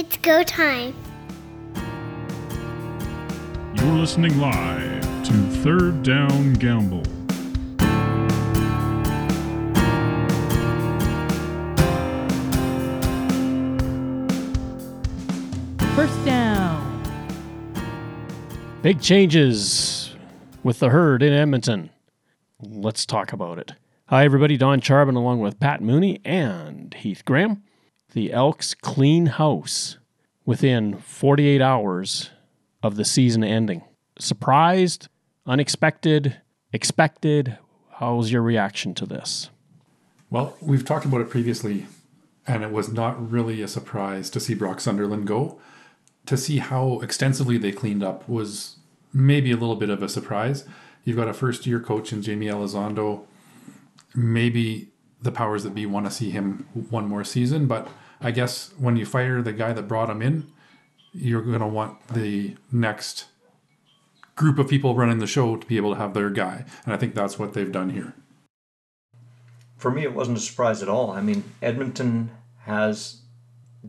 It's go time. You're listening live to Third Down Gamble. First down. Big changes with the herd in Edmonton. Let's talk about it. Hi, everybody. Don Charbon along with Pat Mooney and Heath Graham. The Elks clean house within 48 hours of the season ending. Surprised, unexpected, expected. How's your reaction to this? Well, we've talked about it previously, and it was not really a surprise to see Brock Sunderland go. To see how extensively they cleaned up was maybe a little bit of a surprise. You've got a first year coach in Jamie Elizondo. Maybe the powers that be want to see him one more season, but I guess when you fire the guy that brought him in, you're going to want the next group of people running the show to be able to have their guy. And I think that's what they've done here. For me, it wasn't a surprise at all. I mean, Edmonton has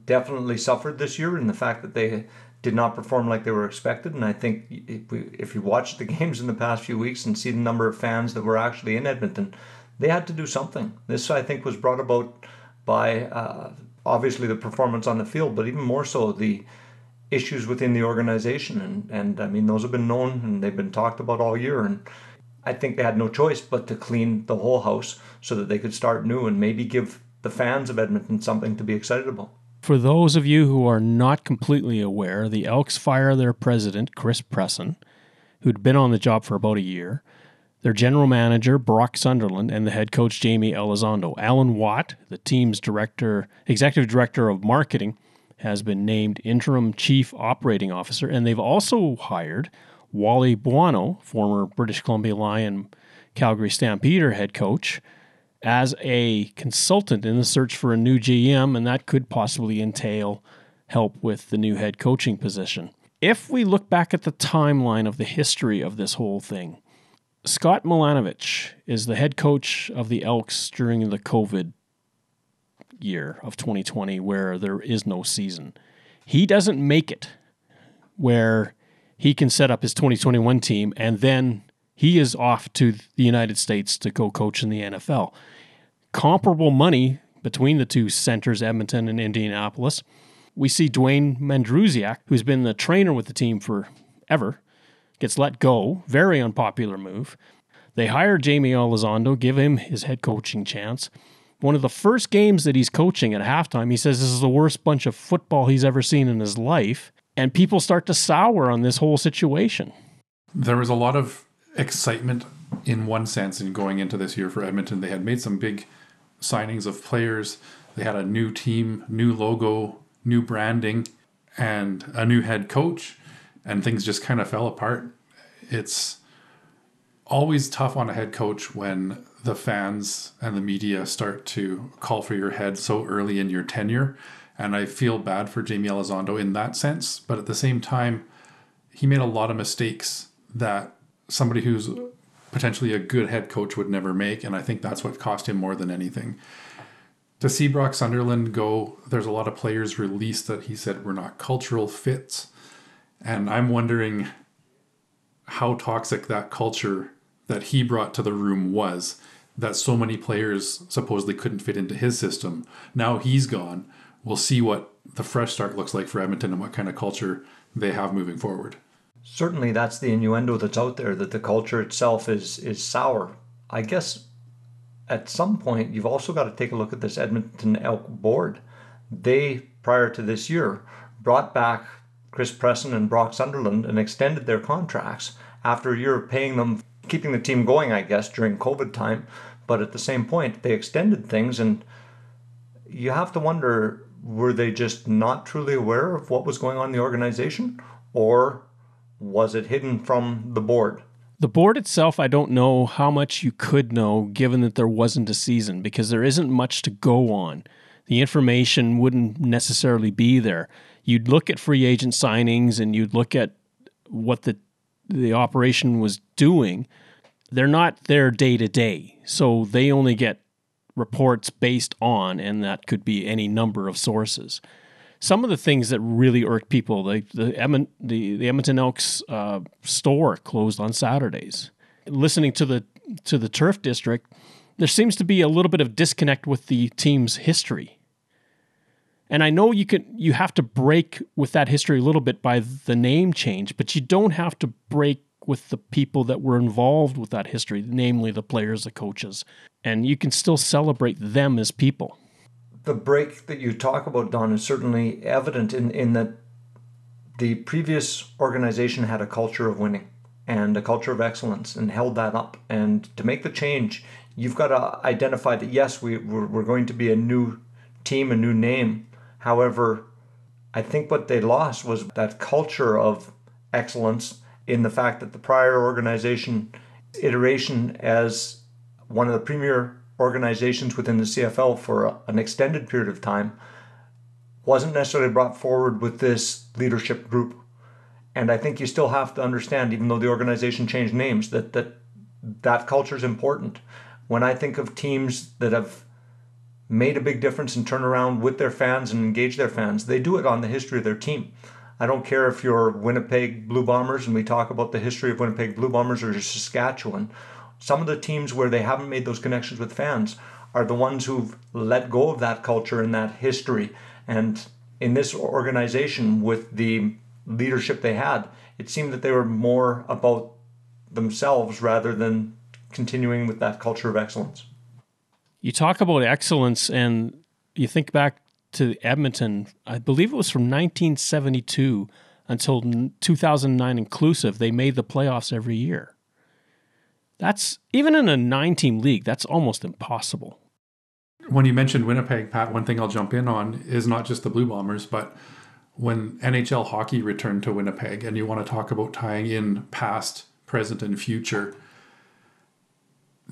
definitely suffered this year in the fact that they did not perform like they were expected. And I think if, we, if you watch the games in the past few weeks and see the number of fans that were actually in Edmonton, they had to do something. This, I think, was brought about by uh, obviously the performance on the field, but even more so the issues within the organization. And, and I mean, those have been known and they've been talked about all year. And I think they had no choice but to clean the whole house so that they could start new and maybe give the fans of Edmonton something to be excited about. For those of you who are not completely aware, the Elks fire their president, Chris Presson, who'd been on the job for about a year, their general manager, Brock Sunderland, and the head coach, Jamie Elizondo. Alan Watt, the team's director, executive director of marketing, has been named interim chief operating officer, and they've also hired Wally Buono, former British Columbia Lion Calgary Stampeder head coach, as a consultant in the search for a new GM, and that could possibly entail help with the new head coaching position. If we look back at the timeline of the history of this whole thing, Scott Milanovich is the head coach of the Elks during the COVID year of 2020, where there is no season. He doesn't make it where he can set up his 2021 team and then he is off to the United States to go coach in the NFL. Comparable money between the two centers, Edmonton and Indianapolis. We see Dwayne Mandrusiak, who's been the trainer with the team forever, gets let go. Very unpopular move. They hire Jamie Elizondo, give him his head coaching chance. One of the first games that he's coaching at halftime, he says this is the worst bunch of football he's ever seen in his life. And people start to sour on this whole situation. There was a lot of excitement in one sense in going into this year for Edmonton. They had made some big signings of players. They had a new team, new logo, new branding, and a new head coach, and things just kind of fell apart. It's always tough on a head coach when the fans and the media start to call for your head so early in your tenure. And I feel bad for Jamie Elizondo in that sense. But at the same time, he made a lot of mistakes that somebody who's potentially a good head coach would never make. And I think that's what cost him more than anything. To see Brock Sunderland go, there's a lot of players released that he said were not cultural fits. And I'm wondering how toxic that culture that he brought to the room was that so many players supposedly couldn't fit into his system. Now he's gone. We'll see what the fresh start looks like for Edmonton and what kind of culture they have moving forward. Certainly, that's the innuendo that's out there that the culture itself is is sour. I guess at some point you've also got to take a look at this Edmonton Elk board. They prior to this year brought back Chris Presson and Brock Sunderland and extended their contracts after a year of paying them, keeping the team going, I guess, during COVID time. But at the same point, they extended things, and you have to wonder were they just not truly aware of what was going on in the organization, or was it hidden from the board? The board itself, I don't know how much you could know given that there wasn't a season because there isn't much to go on. The information wouldn't necessarily be there. You'd look at free agent signings and you'd look at what the the operation was doing. They're not there day to day. So they only get reports based on and that could be any number of sources. some of the things that really irk people, like the the, the Edmonton Elks uh, store closed on Saturdays. Listening to the to the turf district, there seems to be a little bit of disconnect with the team's history. And I know you can you have to break with that history a little bit by the name change, but you don't have to break with the people that were involved with that history, namely the players, the coaches. And you can still celebrate them as people. The break that you talk about, Don, is certainly evident in, in that the previous organization had a culture of winning and a culture of excellence and held that up. And to make the change, you've got to identify that yes, we, we're, we're going to be a new team, a new name. However, I think what they lost was that culture of excellence in the fact that the prior organization iteration as one of the premier organizations within the CFL for a, an extended period of time wasn't necessarily brought forward with this leadership group. And I think you still have to understand, even though the organization changed names, that that, that culture is important when I think of teams that have made a big difference and turn around with their fans and engage their fans, they do it on the history of their team. I don't care if you're Winnipeg Blue Bombers and we talk about the history of Winnipeg Blue Bombers or Saskatchewan. Some of the teams where they haven't made those connections with fans are the ones who've let go of that culture and that history. And in this organization, with the leadership they had, it seemed that they were more about themselves rather than continuing with that culture of excellence. You talk about excellence, and you think back to Edmonton. I believe it was from 1972 until 2009 inclusive. They made the playoffs every year. That's even in a nine-team league. That's almost impossible. When you mentioned Winnipeg, Pat, one thing I'll jump in on is not just the Blue Bombers, but when NHL hockey returned to Winnipeg, and you want to talk about tying in past, present, and future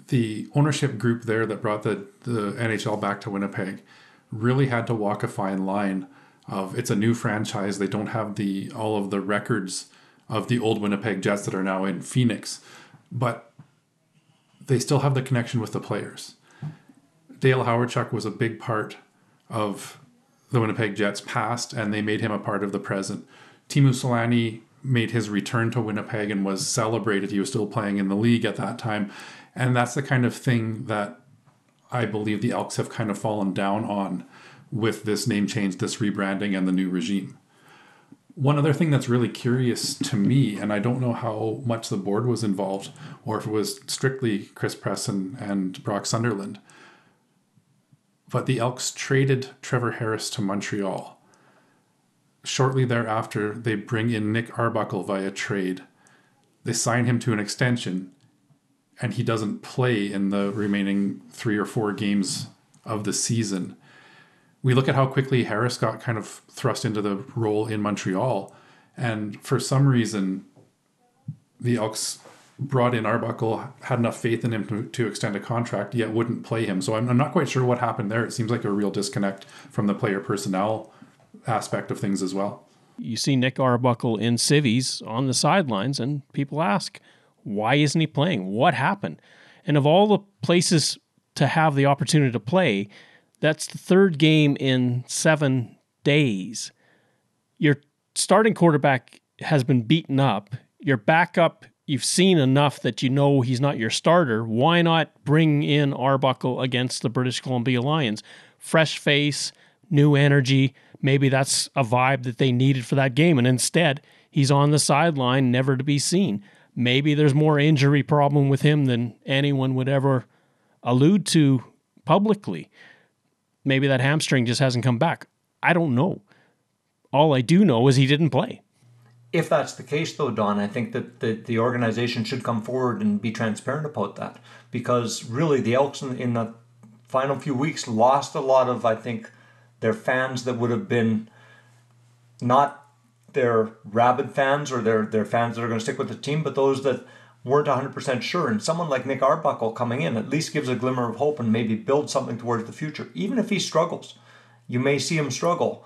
the ownership group there that brought the, the NHL back to Winnipeg really had to walk a fine line of it's a new franchise. They don't have the all of the records of the old Winnipeg Jets that are now in Phoenix, but they still have the connection with the players. Dale Hawerchuk was a big part of the Winnipeg Jets past, and they made him a part of the present. Teemu Selanne made his return to Winnipeg and was celebrated. He was still playing in the league at that time. And that's the kind of thing that I believe the Elks have kind of fallen down on with this name change, this rebranding, and the new regime. One other thing that's really curious to me, and I don't know how much the board was involved or if it was strictly Chris Presson and Brock Sunderland, but the Elks traded Trevor Harris to Montreal. Shortly thereafter, they bring in Nick Arbuckle via trade. They sign him to an extension, and he doesn't play in the remaining three or four games of the season. We look at how quickly Harris got kind of thrust into the role in Montreal, and for some reason, the Elks brought in Arbuckle, had enough faith in him to, to extend a contract, yet wouldn't play him. So I'm, I'm not quite sure what happened there. It seems like a real disconnect from the player personnel aspect of things as well. You see Nick Arbuckle in civvies on the sidelines, and people ask, why isn't he playing? What happened? And of all the places to have the opportunity to play, that's the third game in seven days. Your starting quarterback has been beaten up. Your backup, you've seen enough that you know he's not your starter. Why not bring in Arbuckle against the British Columbia Lions? Fresh face, new energy. Maybe that's a vibe that they needed for that game. And instead, he's on the sideline, never to be seen. Maybe there's more injury problem with him than anyone would ever allude to publicly. Maybe that hamstring just hasn't come back. I don't know. All I do know is he didn't play. If that's the case, though, Don, I think that the, the organization should come forward and be transparent about that. Because really, the Elks in, in the final few weeks lost a lot of, I think, their fans that would have been not their rabid fans or their, their fans that are going to stick with the team, but those that weren't 100% sure. And someone like Nick Arbuckle coming in at least gives a glimmer of hope and maybe build something towards the future. Even if he struggles, you may see him struggle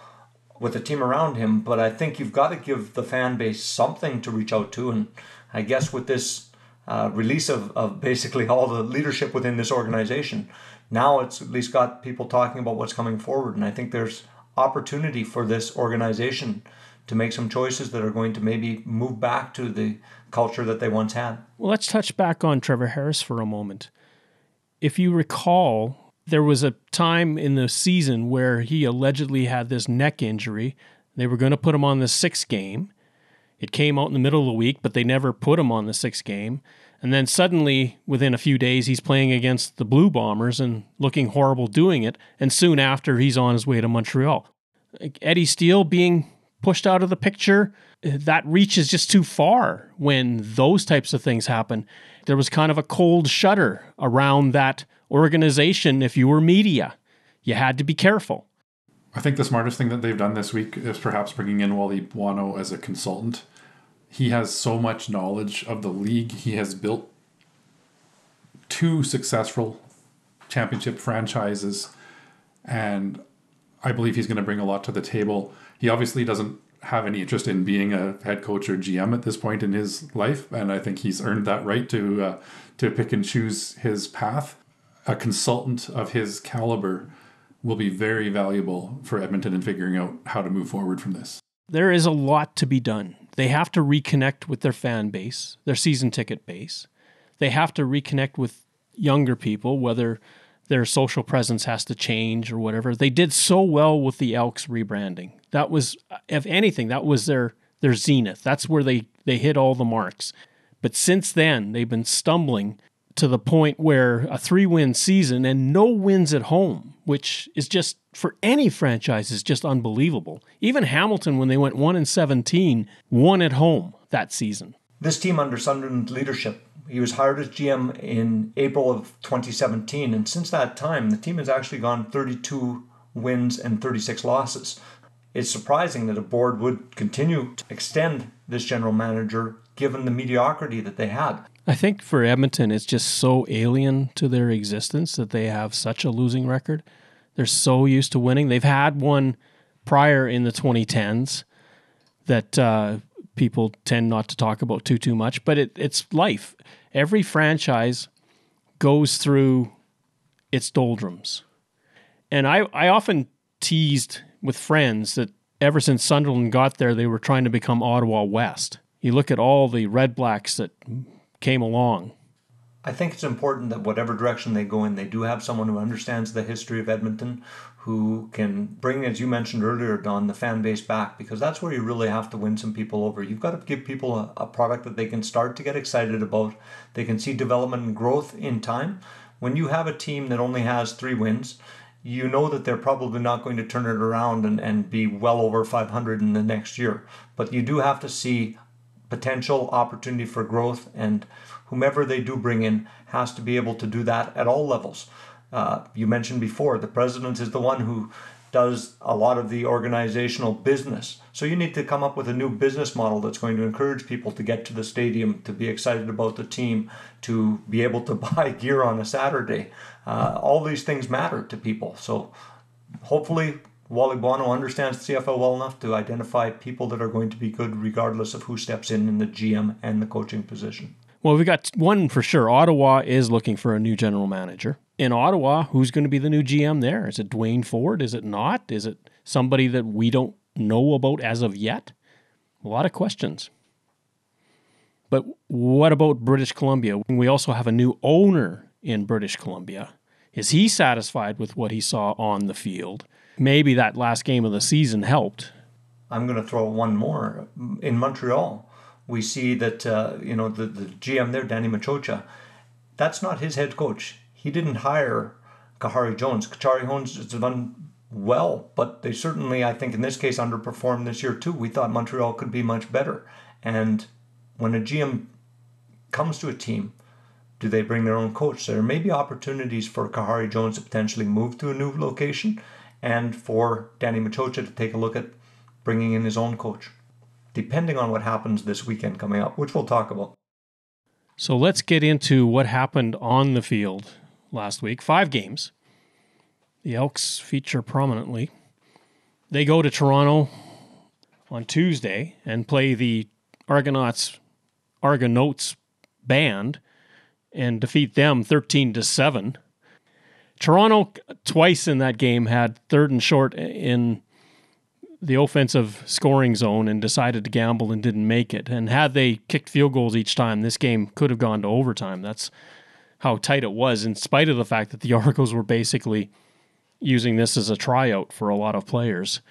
with the team around him, but I think you've got to give the fan base something to reach out to. And I guess with this uh, release of, of basically all the leadership within this organization, now it's at least got people talking about what's coming forward. And I think there's opportunity for this organization to make some choices that are going to maybe move back to the culture that they once had. Well, let's touch back on Trevor Harris for a moment. If you recall, there was a time in the season where he allegedly had this neck injury. They were going to put him on the sixth game. It came out in the middle of the week, but they never put him on the sixth game. And then suddenly, within a few days, he's playing against the Blue Bombers and looking horrible doing it. And soon after, he's on his way to Montreal. Eddie Steele being pushed out of the picture, that reaches just too far when those types of things happen. There was kind of a cold shudder around that organization if you were media. You had to be careful. I think the smartest thing that they've done this week is perhaps bringing in Wally Buono as a consultant he has so much knowledge of the league. He has built two successful championship franchises, and I believe he's going to bring a lot to the table. He obviously doesn't have any interest in being a head coach or GM at this point in his life, and I think he's earned that right to uh, to pick and choose his path. A consultant of his caliber will be very valuable for Edmonton in figuring out how to move forward from this. There is a lot to be done they have to reconnect with their fan base, their season ticket base. They have to reconnect with younger people, whether their social presence has to change or whatever. They did so well with the Elks rebranding. That was, if anything, that was their their zenith. That's where they they hit all the marks. But since then, they've been stumbling to the point where a three win season and no wins at home, which is just for any franchise is just unbelievable. Even Hamilton, when they went one and seventeen, won at home that season. This team under Sunderland leadership, he was hired as GM in April of 2017, and since that time, the team has actually gone 32 wins and 36 losses. It's surprising that a board would continue to extend this general manager given the mediocrity that they had. I think for Edmonton, it's just so alien to their existence that they have such a losing record. They're so used to winning. They've had one prior in the 2010s that uh, people tend not to talk about too too much, but it, it's life. Every franchise goes through its doldrums, and I I often teased with friends that ever since Sunderland got there, they were trying to become Ottawa West. You look at all the Red Blacks that came along. I think it's important that whatever direction they go in, they do have someone who understands the history of Edmonton, who can bring, as you mentioned earlier, Don, the fan base back, because that's where you really have to win some people over. You've got to give people a, a product that they can start to get excited about. They can see development and growth in time. When you have a team that only has three wins, you know that they're probably not going to turn it around and, and be well over 500 in the next year. But you do have to see potential opportunity for growth, and whomever they do bring in has to be able to do that at all levels. Uh, you mentioned before, the president is the one who does a lot of the organizational business. So you need to come up with a new business model that's going to encourage people to get to the stadium, to be excited about the team, to be able to buy gear on a Saturday. Uh, all these things matter to people. So hopefully Wally Buono understands the CFL well enough to identify people that are going to be good regardless of who steps in in the GM and the coaching position. Well, we got one for sure. Ottawa is looking for a new general manager. In Ottawa, who's going to be the new GM there? Is it Dwayne Ford? Is it not? Is it somebody that we don't know about as of yet? A lot of questions. But what about British Columbia? We also have a new owner in British Columbia. Is he satisfied with what he saw on the field? maybe that last game of the season helped. I'm going to throw one more. In Montreal, we see that uh, you know the, the GM there, Danny Maciocia, that's not his head coach. He didn't hire Khari Jones. Khari Jones has done well, but they certainly, I think, in this case, underperformed this year too. We thought Montreal could be much better. And when a GM comes to a team, do they bring their own coach? There may be opportunities for Khari Jones to potentially move to a new location and for Danny Maciocia to take a look at bringing in his own coach, depending on what happens this weekend coming up, which we'll talk about. So let's get into what happened on the field last week. Five games. The Elks feature prominently. They go to Toronto on Tuesday and play the Argonauts Argonauts band and defeat them 13 to 7. Toronto twice in that game had third and short in the offensive scoring zone and decided to gamble and didn't make it. And had they kicked field goals each time, this game could have gone to overtime. That's how tight it was, in spite of the fact that the Argos were basically using this as a tryout for a lot of players.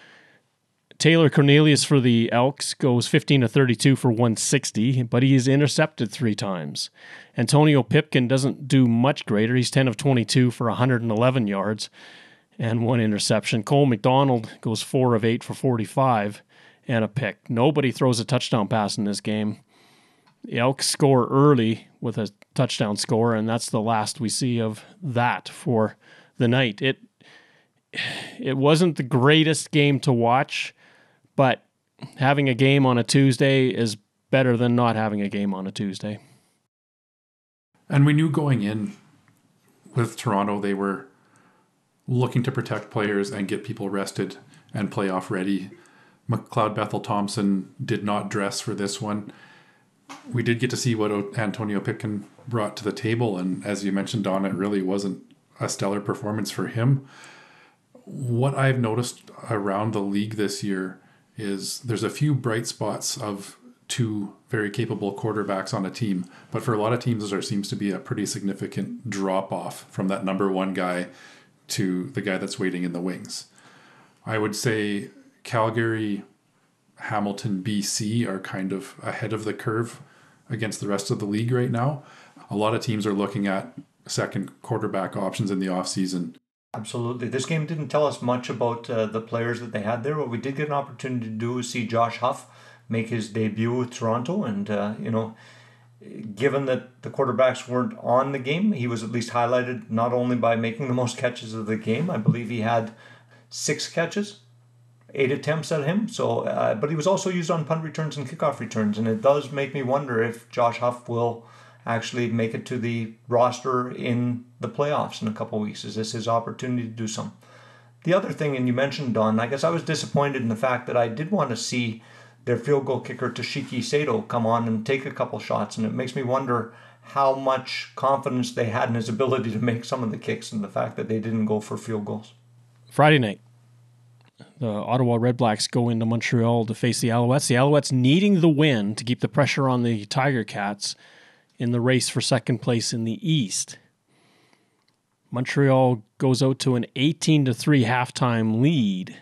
Taylor Cornelius for the Elks goes 15 to 32 for 160, but he is intercepted three times. Antonio Pipkin doesn't do much greater. He's 10 of 22 for 111 yards and one interception. Cole McDonald goes 4 of 8 for 45 and a pick. Nobody throws a touchdown pass in this game. The Elks score early with a touchdown score, and that's the last we see of that for the night. It it wasn't the greatest game to watch but having a game on a Tuesday is better than not having a game on a Tuesday. And we knew going in with Toronto, they were looking to protect players and get people rested and playoff ready. McLeod Bethel Thompson did not dress for this one. We did get to see what Antonio Pipkin brought to the table, and as you mentioned, Don, it really wasn't a stellar performance for him. What I've noticed around the league this year is there's a few bright spots of two very capable quarterbacks on a team, but for a lot of teams there seems to be a pretty significant drop off from that number one guy to the guy that's waiting in the wings. I would say Calgary, Hamilton, BC are kind of ahead of the curve against the rest of the league right now. A lot of teams are looking at second quarterback options in the offseason Absolutely. This game didn't tell us much about uh, the players that they had there. What we did get an opportunity to do is see Josh Huff make his debut with Toronto. And, uh, you know, given that the quarterbacks weren't on the game, he was at least highlighted not only by making the most catches of the game, I believe he had six catches, eight attempts at him. So, uh, but he was also used on punt returns and kickoff returns. And it does make me wonder if Josh Huff will actually make it to the roster in the playoffs in a couple weeks. Is this his opportunity to do some? The other thing, and you mentioned Don, I guess I was disappointed in the fact that I did want to see their field goal kicker Toshiki Sato come on and take a couple shots, and it makes me wonder how much confidence they had in his ability to make some of the kicks and the fact that they didn't go for field goals. Friday night, the Ottawa Redblacks go into Montreal to face the Alouettes. The Alouettes needing the win to keep the pressure on the Tiger Cats in the race for second place in the East. Montreal goes out to an 18 to 3 halftime lead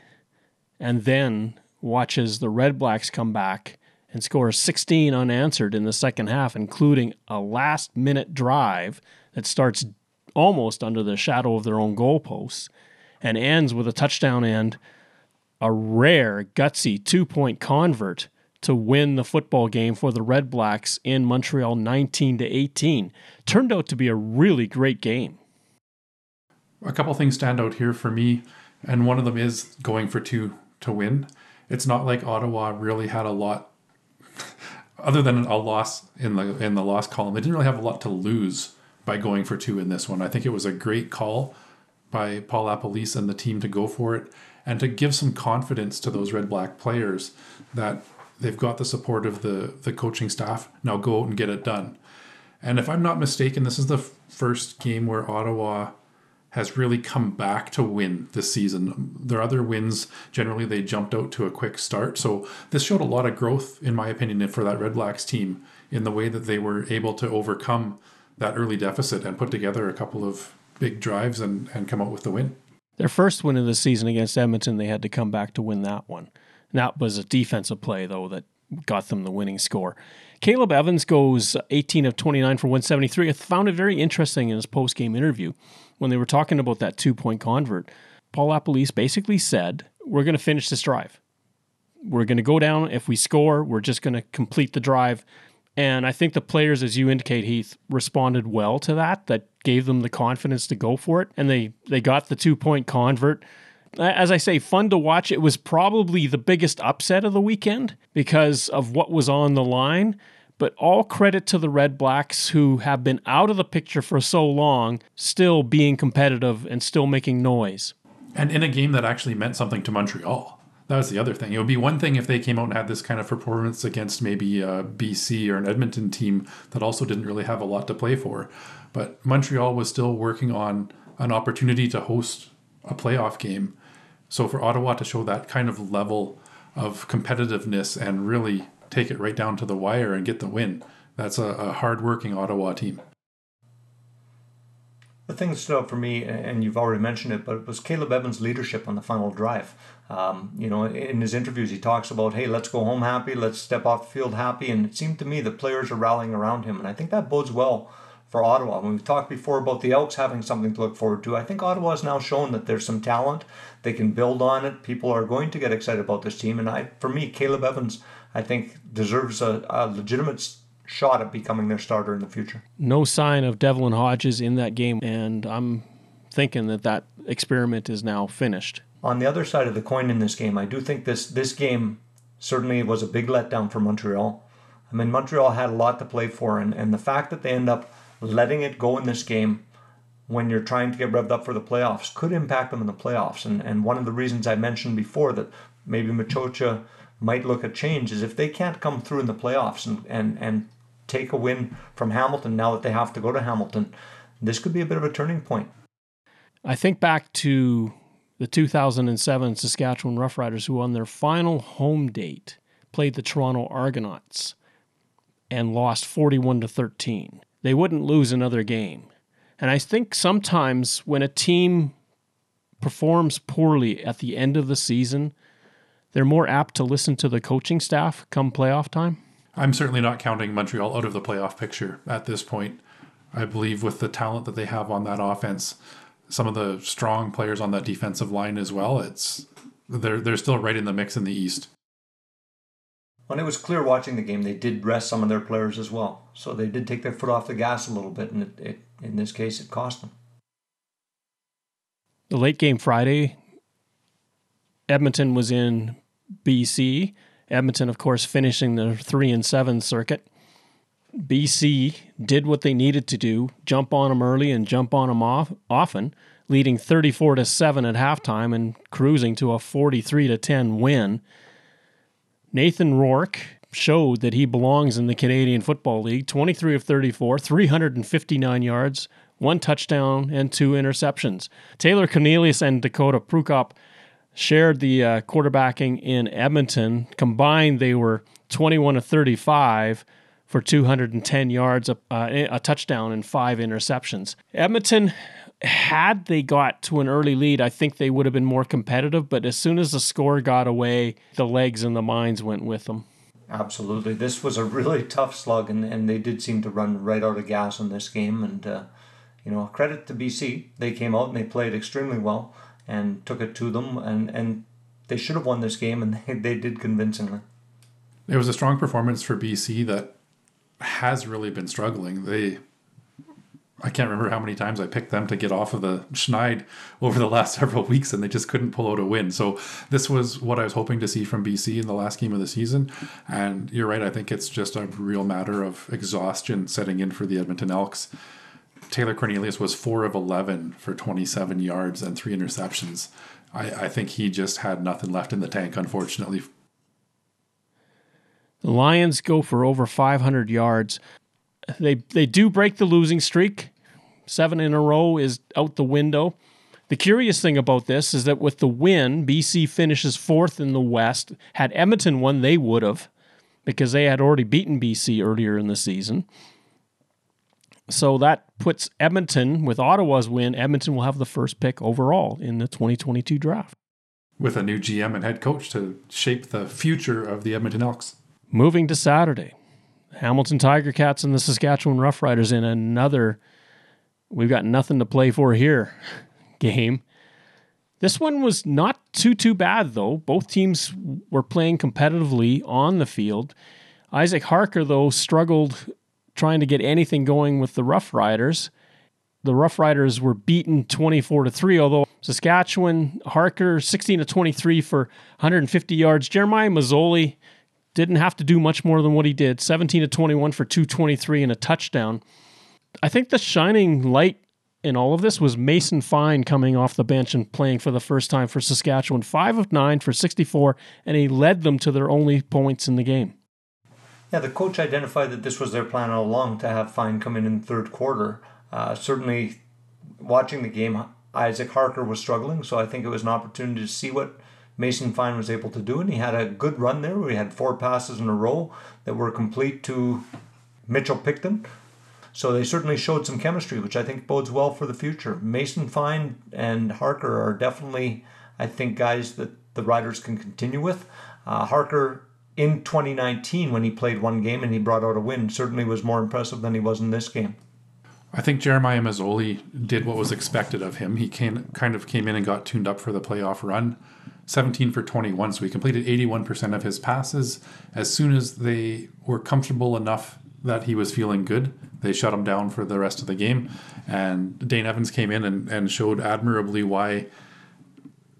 and then watches the Red Blacks come back and score 16 unanswered in the second half, including a last minute drive that starts almost under the shadow of their own goalposts and ends with a touchdown and a rare, gutsy two point convert to win the football game for the Red Blacks in Montreal 19 to 18. Turned out to be a really great game. A couple things stand out here for me, and one of them is going for two to win. It's not like Ottawa really had a lot other than a loss in the in the loss column. They didn't really have a lot to lose by going for two in this one. I think it was a great call by Paul LaPolice and the team to go for it and to give some confidence to those red black players that They've got the support of the the coaching staff. Now go out and get it done. And if I'm not mistaken, this is the first game where Ottawa has really come back to win this season. Their other wins, generally, they jumped out to a quick start. So this showed a lot of growth, in my opinion, for that Red Blacks team in the way that they were able to overcome that early deficit and put together a couple of big drives and, and come out with the win. Their first win of the season against Edmonton, they had to come back to win that one. That was a defensive play, though, that got them the winning score. Caleb Evans goes 18 of 29 for 173. I found it very interesting in his post game interview when they were talking about that two point convert. Paul LaPolice basically said, We're going to finish this drive. We're going to go down. If we score, we're just going to complete the drive. And I think the players, as you indicate, Heath, responded well to that. That gave them the confidence to go for it. And they, they got the two point convert as I say, fun to watch. It was probably the biggest upset of the weekend because of what was on the line. But all credit to the Red Blacks who have been out of the picture for so long, still being competitive and still making noise. And in a game that actually meant something to Montreal. That was the other thing. It would be one thing if they came out and had this kind of performance against maybe uh, a BC or an Edmonton team that also didn't really have a lot to play for. But Montreal was still working on an opportunity to host a playoff game So for Ottawa to show that kind of level of competitiveness and really take it right down to the wire and get the win, that's a, a hard-working Ottawa team. The thing that stood out for me, and you've already mentioned it, but it was Caleb Evans' leadership on the final drive. Um, you know, in his interviews, he talks about, hey, let's go home happy, let's step off the field happy. And it seemed to me that players are rallying around him. And I think that bodes well for Ottawa. When we've talked before about the Elks having something to look forward to, I think Ottawa has now shown that there's some talent. They can build on it. People are going to get excited about this team. And I, for me, Caleb Evans, I think, deserves a, a legitimate shot at becoming their starter in the future. No sign of Devlin Hodges in that game, and I'm thinking that that experiment is now finished. On the other side of the coin in this game, I do think this this game certainly was a big letdown for Montreal. I mean, Montreal had a lot to play for, and, and the fact that they end up letting it go in this game when you're trying to get revved up for the playoffs could impact them in the playoffs. And and one of the reasons I mentioned before that maybe Maciocia might look at change is if they can't come through in the playoffs and, and, and take a win from Hamilton now that they have to go to Hamilton, this could be a bit of a turning point. I think back to the 2007 Saskatchewan Roughriders, who on their final home date played the Toronto Argonauts and lost 41 to 13. They wouldn't lose another game. And I think sometimes when a team performs poorly at the end of the season, they're more apt to listen to the coaching staff come playoff time. I'm certainly not counting Montreal out of the playoff picture at this point. I believe with the talent that they have on that offense, some of the strong players on that defensive line as well, it's they're they're still right in the mix in the East. When it was clear watching the game, they did rest some of their players as well. So they did take their foot off the gas a little bit, and it, it in this case, it cost them. The late game Friday, Edmonton was in BC. Edmonton, of course, finishing the three and seven circuit. BC did what they needed to do: jump on them early and jump on them off often, leading 34 to seven at halftime and cruising to a 43 to 10 win. Nathan Rourke showed that he belongs in the Canadian Football League. 23 of 34, 359 yards, one touchdown, and two interceptions. Taylor Cornelius and Dakota Prukop shared the uh, quarterbacking in Edmonton. Combined, they were 21 to 35 for 210 yards, a, uh, a touchdown, and five interceptions. Edmonton, had they got to an early lead, I think they would have been more competitive. But as soon as the score got away, the legs and the minds went with them. Absolutely. This was a really tough slug, and, and they did seem to run right out of gas in this game. And, uh, you know, credit to BC. They came out and they played extremely well and took it to them. And, and they should have won this game, and they, they did convincingly. It was a strong performance for BC that has really been struggling. They, I can't remember how many times I picked them to get off of the Schneid over the last several weeks, and they just couldn't pull out a win. So this was what I was hoping to see from BC in the last game of the season. And you're right, I think it's just a real matter of exhaustion setting in for the Edmonton Elks. Taylor Cornelius was four of 11 for 27 yards and three interceptions. I, I think he just had nothing left in the tank, unfortunately. The Lions go for over 500 yards. They they do break the losing streak. Seven in a row is out the window. The curious thing about this is that with the win, BC finishes fourth in the West. Had Edmonton won, they would have, because they had already beaten BC earlier in the season. So that puts Edmonton, with Ottawa's win, Edmonton will have the first pick overall in the 2022 draft. With a new GM and head coach to shape the future of the Edmonton Elks. Moving to Saturday, Hamilton Tiger Cats and the Saskatchewan Roughriders in another, we've got nothing to play for here game. This one was not too, too bad, though. Both teams were playing competitively on the field. Isaac Harker, though, struggled trying to get anything going with the Rough Riders. The Rough Riders were beaten 24 to 3, although Saskatchewan, Harker 16 to 23 for 150 yards. Jeremiah Masoli didn't have to do much more than what he did 17 to 21 for 223 and a touchdown. I think the shining light in all of this was Mason Fine coming off the bench and playing for the first time for Saskatchewan. Five of nine for 64, and he led them to their only points in the game. Yeah, the coach identified that this was their plan all along to have Fine come in in third quarter. Uh, certainly, watching the game, Isaac Harker was struggling, so I think it was an opportunity to see what Mason Fine was able to do, and he had a good run there. We had four passes in a row that were complete to Mitchell Picton. So they certainly showed some chemistry, which I think bodes well for the future. Mason Fine and Harker are definitely, I think, guys that the Riders can continue with. Uh, Harker in 2019, when he played one game and he brought out a win, certainly was more impressive than he was in this game. I think Jeremiah Masoli did what was expected of him. He came, kind of came in and got tuned up for the playoff run. 17 for 21, so he completed 81% of his passes. As soon as they were comfortable enough that he was feeling good, they shut him down for the rest of the game. And Dane Evans came in and, and showed admirably why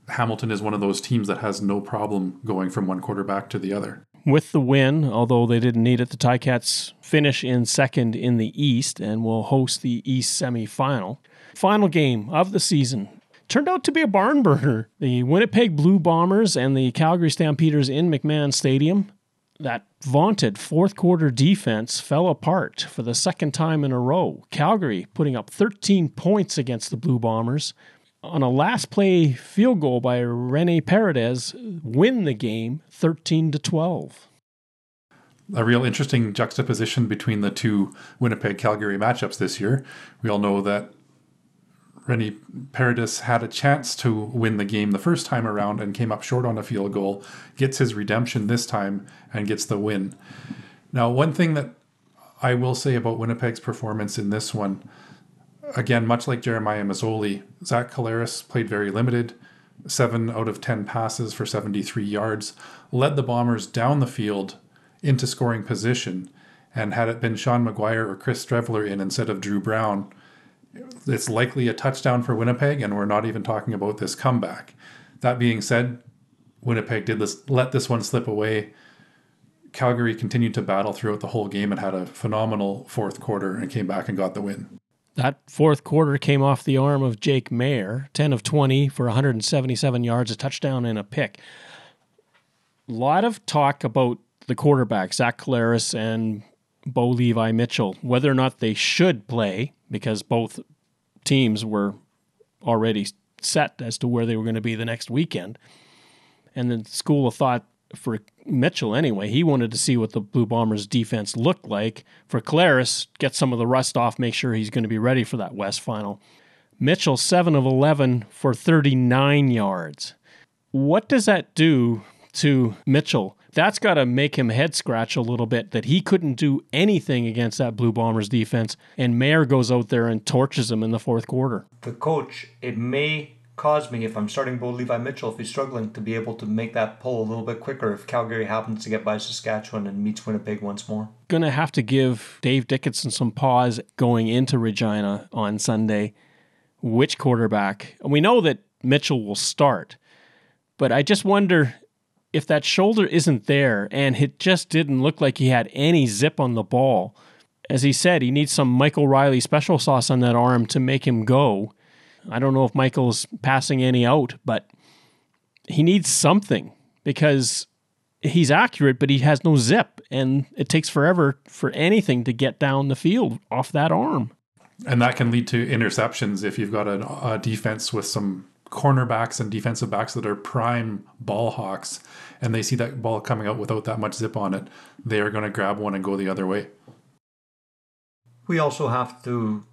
Hamilton is one of those teams that has no problem going from one quarterback to the other. With the win, although they didn't need it, the Ticats finish in second in the East and will host the East semifinal. Final game of the season turned out to be a barn burner. The Winnipeg Blue Bombers and the Calgary Stampeders in McMahon Stadium. That vaunted fourth quarter defense fell apart for the second time in a row. Calgary putting up 13 points against the Blue Bombers, on a last play field goal by Rene Paredes win the game 13 to 12. A real interesting juxtaposition between the two Winnipeg Calgary matchups this year. We all know that Rene Paredes had a chance to win the game the first time around and came up short on a field goal, gets his redemption this time and gets the win. Now, one thing that I will say about Winnipeg's performance in this one again, much like Jeremiah Masoli, Zach Collaros played very limited, seven out of 10 passes for 73 yards, led the Bombers down the field into scoring position. And had it been Sean McGuire or Chris Streveler in instead of Dru Brown, it's likely a touchdown for Winnipeg, and we're not even talking about this comeback. That being said, Winnipeg did this, let this one slip away. Calgary continued to battle throughout the whole game and had a phenomenal fourth quarter and came back and got the win. That fourth quarter came off the arm of Jake Maier, 10 of 20 for 177 yards, a touchdown, and a pick. A lot of talk about the quarterbacks, Zach Collaros and Bo Levi Mitchell, whether or not they should play, because both teams were already set as to where they were going to be the next weekend. And the school of thought for Mitchell anyway. He wanted to see what the Blue Bombers defense looked like. For Collaros, get some of the rust off, make sure he's going to be ready for that West final. Mitchell, 7 of 11 for 39 yards. What does that do to Mitchell? That's got to make him head scratch a little bit that he couldn't do anything against that Blue Bombers defense, and Maier goes out there and torches him in the fourth quarter. The coach, it may cause me if I'm starting Bo Levi Mitchell, if he's struggling to be able to make that pull a little bit quicker if Calgary happens to get by Saskatchewan and meets Winnipeg once more. Going to have to give Dave Dickenson some pause going into Regina on Sunday. Which quarterback? We know that Mitchell will start, but I just wonder if that shoulder isn't there and it just didn't look like he had any zip on the ball. As he said, he needs some Michael Riley special sauce on that arm to make him go I don't know if Michael's passing any out, but he needs something because he's accurate, but he has no zip, and it takes forever for anything to get down the field off that arm. And that can lead to interceptions if you've got a, a defense with some cornerbacks and defensive backs that are prime ball hawks, and they see that ball coming out without that much zip on it. They are going to grab one and go the other way. We also have to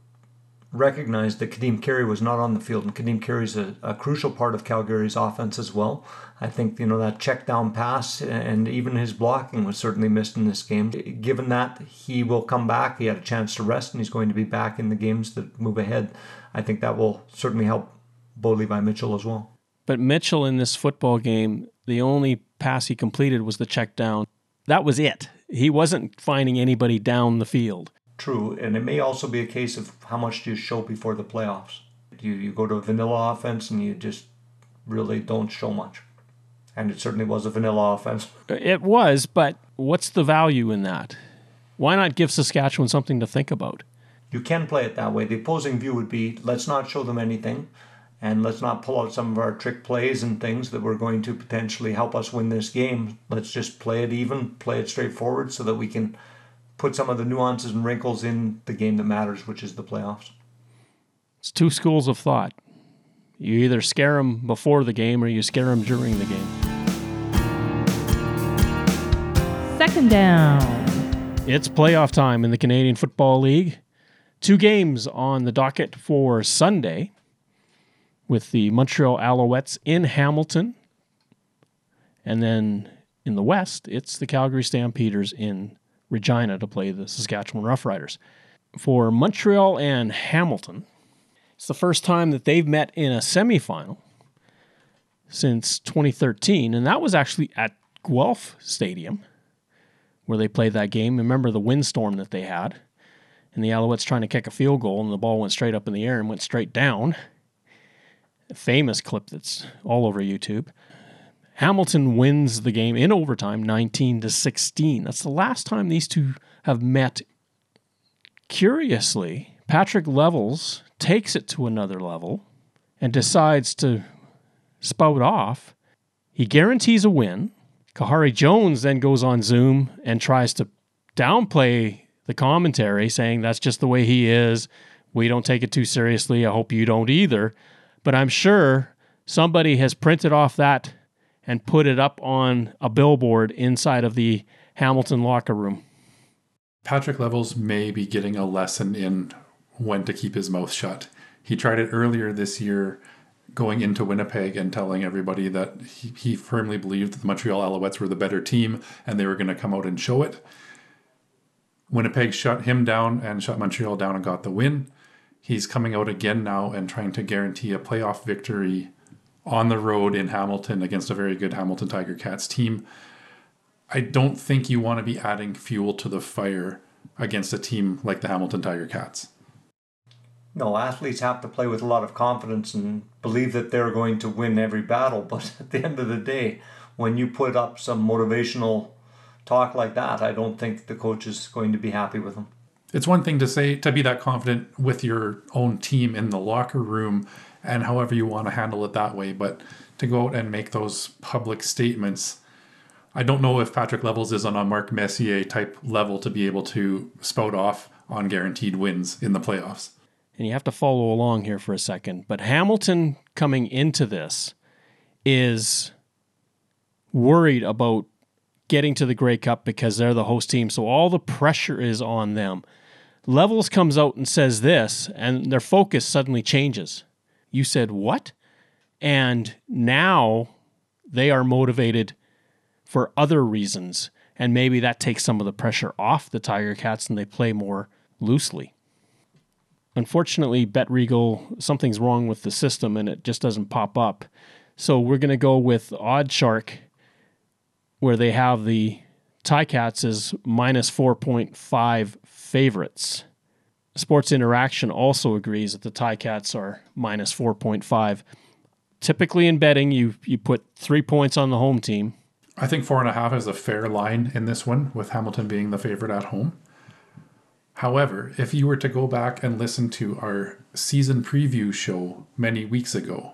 recognized that Kadeem Carey was not on the field, and Kadeem Carey is a, a, crucial part of Calgary's offense as well. I think you know that check down pass and even his blocking was certainly missed in this game. Given that he will come back, he had a chance to rest, and he's going to be back in the games that move ahead. I think that will certainly help Bo Levi Mitchell as well. But Mitchell in this football game, the only pass he completed was the check down. That was it. He wasn't finding anybody down the field true, and it may also be a case of how much do you show before the playoffs. You you go to a vanilla offense and you just really don't show much, and it certainly was a vanilla offense. It was, but what's the value in that? Why not give Saskatchewan something to think about? You can play it that way. The opposing view would be let's not show them anything and let's not pull out some of our trick plays and things that were going to potentially help us win this game. Let's just play it even, play it straightforward so that we can put some of the nuances and wrinkles in the game that matters, which is the playoffs. It's two schools of thought. You either scare them before the game or you scare them during the game. Second down. It's playoff time in the Canadian Football League. Two games on the docket for Sunday with the Montreal Alouettes in Hamilton. And then in the West, it's the Calgary Stampeders in Regina to play the Saskatchewan Roughriders. For Montreal and Hamilton, it's the first time that they've met in a semifinal since 2013, and that was actually at Guelph Stadium where they played that game. Remember the windstorm that they had, and the Alouettes trying to kick a field goal, and the ball went straight up in the air and went straight down. A famous clip that's all over YouTube. Hamilton wins the game in overtime 19 to 16. That's the last time these two have met. Curiously, Patrick Levels takes it to another level and decides to spout off. He guarantees a win. Khari Jones then goes on Zoom and tries to downplay the commentary, saying that's just the way he is. We don't take it too seriously. I hope you don't either. But I'm sure somebody has printed off that and put it up on a billboard inside of the Hamilton locker room. Patrick Levels may be getting a lesson in when to keep his mouth shut. He tried it earlier this year going into Winnipeg and telling everybody that he, he firmly believed that the Montreal Alouettes were the better team and they were going to come out and show it. Winnipeg shut him down and shut Montreal down and got the win. He's coming out again now and trying to guarantee a playoff victory on the road in Hamilton against a very good Hamilton Tiger Cats team. I don't think you want to be adding fuel to the fire against a team like the Hamilton Tiger Cats. No, athletes have to play with a lot of confidence and believe that they're going to win every battle. But at the end of the day, when you put up some motivational talk like that, I don't think the coach is going to be happy with them. It's one thing to say to be that confident with your own team in the locker room and however you want to handle it that way, but to go out and make those public statements. I don't know if Patrick Levels is on a Mark Messier type level to be able to spout off on guaranteed wins in the playoffs. And you have to follow along here for a second. But Hamilton coming into this is worried about getting to the Grey Cup because they're the host team. So all the pressure is on them. Levels comes out and says this, and their focus suddenly changes. You said what? And now they are motivated for other reasons. And maybe that takes some of the pressure off the Tiger Cats and they play more loosely. Unfortunately, BetRegal, something's wrong with the system and it just doesn't pop up. So we're going to go with OddsShark, where they have the Ticats as minus 4.5 favorites. Sports Interaction also agrees that the Ticats are minus 4.5. Typically in betting, you, you put three points on the home team. I think four and a half is a fair line in this one, with Hamilton being the favorite at home. However, if you were to go back and listen to our season preview show many weeks ago,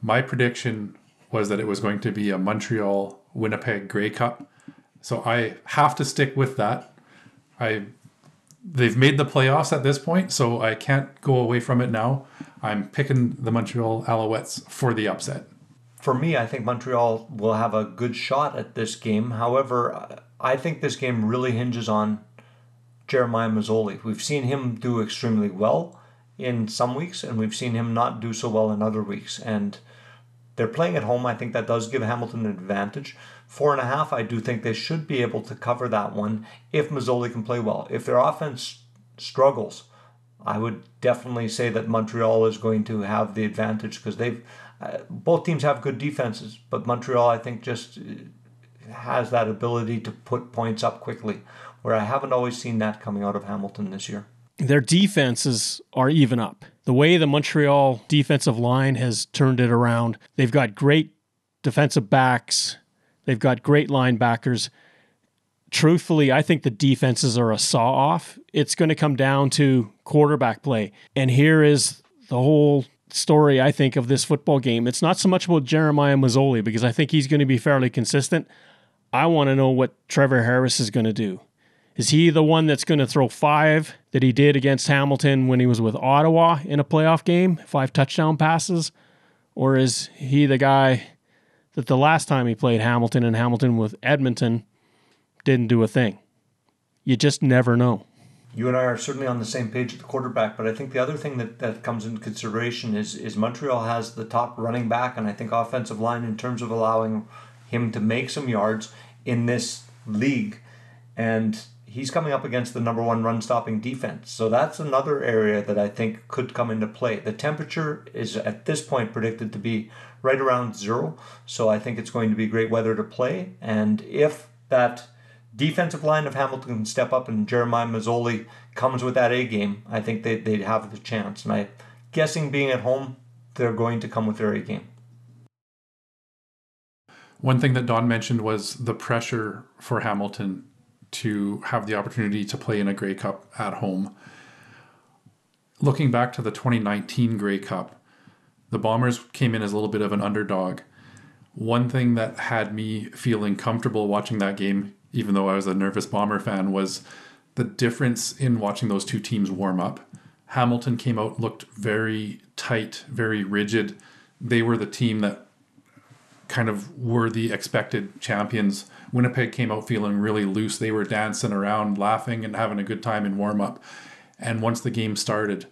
my prediction was that it was going to be a Montreal Winnipeg Grey Cup. So I have to stick with that. I they've made the playoffs at this point, so I can't go away from it now. I'm picking the Montreal Alouettes for the upset. For me, I think Montreal will have a good shot at this game. However, I think this game really hinges on Jeremiah Masoli. We've seen him do extremely well in some weeks, and we've seen him not do so well in other weeks. And they're playing at home. I think that does give Hamilton an advantage. Four and a half, I do think they should be able to cover that one if Masoli can play well. If their offense struggles, I would definitely say that Montreal is going to have the advantage because they've uh, both teams have good defenses, but Montreal I think just uh, has that ability to put points up quickly, where I haven't always seen that coming out of Hamilton this year. Their defenses are even up. The way the Montreal defensive line has turned it around, they've got great defensive backs, they've got great linebackers. Truthfully, I think the defenses are a saw off. It's going to come down to quarterback play. And here is the whole story, I think, of this football game. It's not so much about Jeremiah Masoli because I think he's going to be fairly consistent. I want to know what Trevor Harris is going to do. Is he the one that's going to throw five that he did against Hamilton when he was with Ottawa in a playoff game, five touchdown passes? Or is he the guy that the last time he played Hamilton and Hamilton with Edmonton didn't do a thing? You just never know. You and I are certainly on the same page at the quarterback, but I think the other thing that, that comes into consideration is is Montreal has the top running back and I think offensive line in terms of allowing him to make some yards in this league. And he's coming up against the number one run stopping defense. So that's another area that I think could come into play. The temperature is at this point predicted to be right around zero. So I think it's going to be great weather to play. And if that defensive line of Hamilton can step up and Jeremiah Masoli comes with that A game, I think they, they'd have the chance. And I guessing being at home, they're going to come with their A game. One thing that Don mentioned was the pressure for Hamilton to have the opportunity to play in a Grey Cup at home. Looking back to the 2019 Grey Cup, the Bombers came in as a little bit of an underdog. One thing that had me feeling comfortable watching that game, even though I was a nervous Bomber fan, was the difference in watching those two teams warm up. Hamilton came out, looked very tight, very rigid. They were the team that kind of were the expected champions. Winnipeg came out feeling really loose. They were dancing around, laughing, and having a good time in warm up. And once the game started,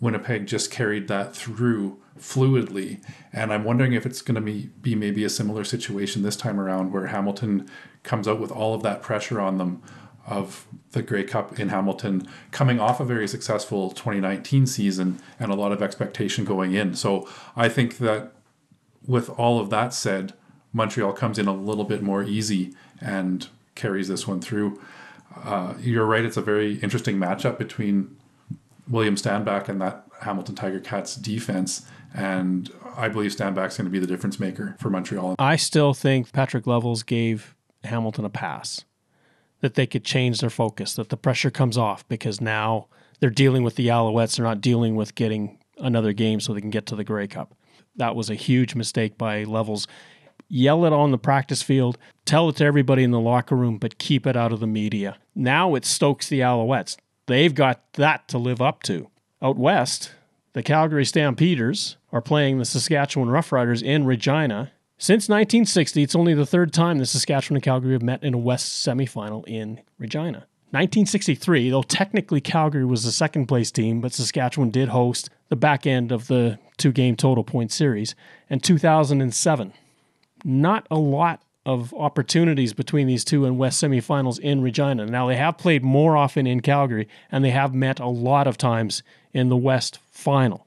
Winnipeg just carried that through fluidly. And I'm wondering if it's going to be, be maybe a similar situation this time around where Hamilton comes out with all of that pressure on them of the Grey Cup in Hamilton, coming off a very successful 2019 season and a lot of expectation going in. So I think that with all of that said, Montreal comes in a little bit more easy and carries this one through. Uh, you're right; it's a very interesting matchup between William Stanback and that Hamilton Tiger Cats defense, and I believe Stanback's going to be the difference maker for Montreal. I still think Patrick Levels gave Hamilton a pass, that they could change their focus, that the pressure comes off because now they're dealing with the Alouettes, they're not dealing with getting another game so they can get to the Grey Cup. That was a huge mistake by Levels. Yell it on the practice field, tell it to everybody in the locker room, but keep it out of the media. Now it stokes the Alouettes. They've got that to live up to. Out west, the Calgary Stampeders are playing the Saskatchewan Roughriders in Regina. Since 1960, it's only the third time the Saskatchewan and Calgary have met in a West semifinal in Regina. 1963, though technically Calgary was the second place team, but Saskatchewan did host the back end of the two game total point series. And 2007, not a lot of opportunities between these two in West semifinals in Regina. Now, they have played more often in Calgary, and they have met a lot of times in the West final.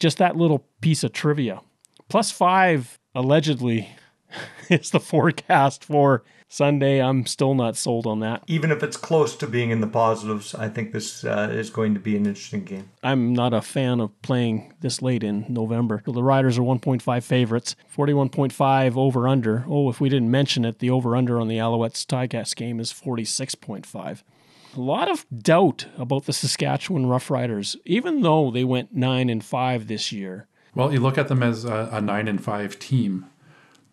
Just that little piece of trivia. Plus five, allegedly, is the forecast for Sunday. I'm still not sold on that. Even if it's close to being in the positives, I think this uh, is going to be an interesting game. I'm not a fan of playing this late in November. The Riders are 1.5 favorites, 41.5 over under. Oh, if we didn't mention it, the over under on the Alouettes Ticats game is 46.5. A lot of doubt about the Saskatchewan Roughriders, even though they went 9 and 5 this year. Well, you look at them as a, a nine and five team,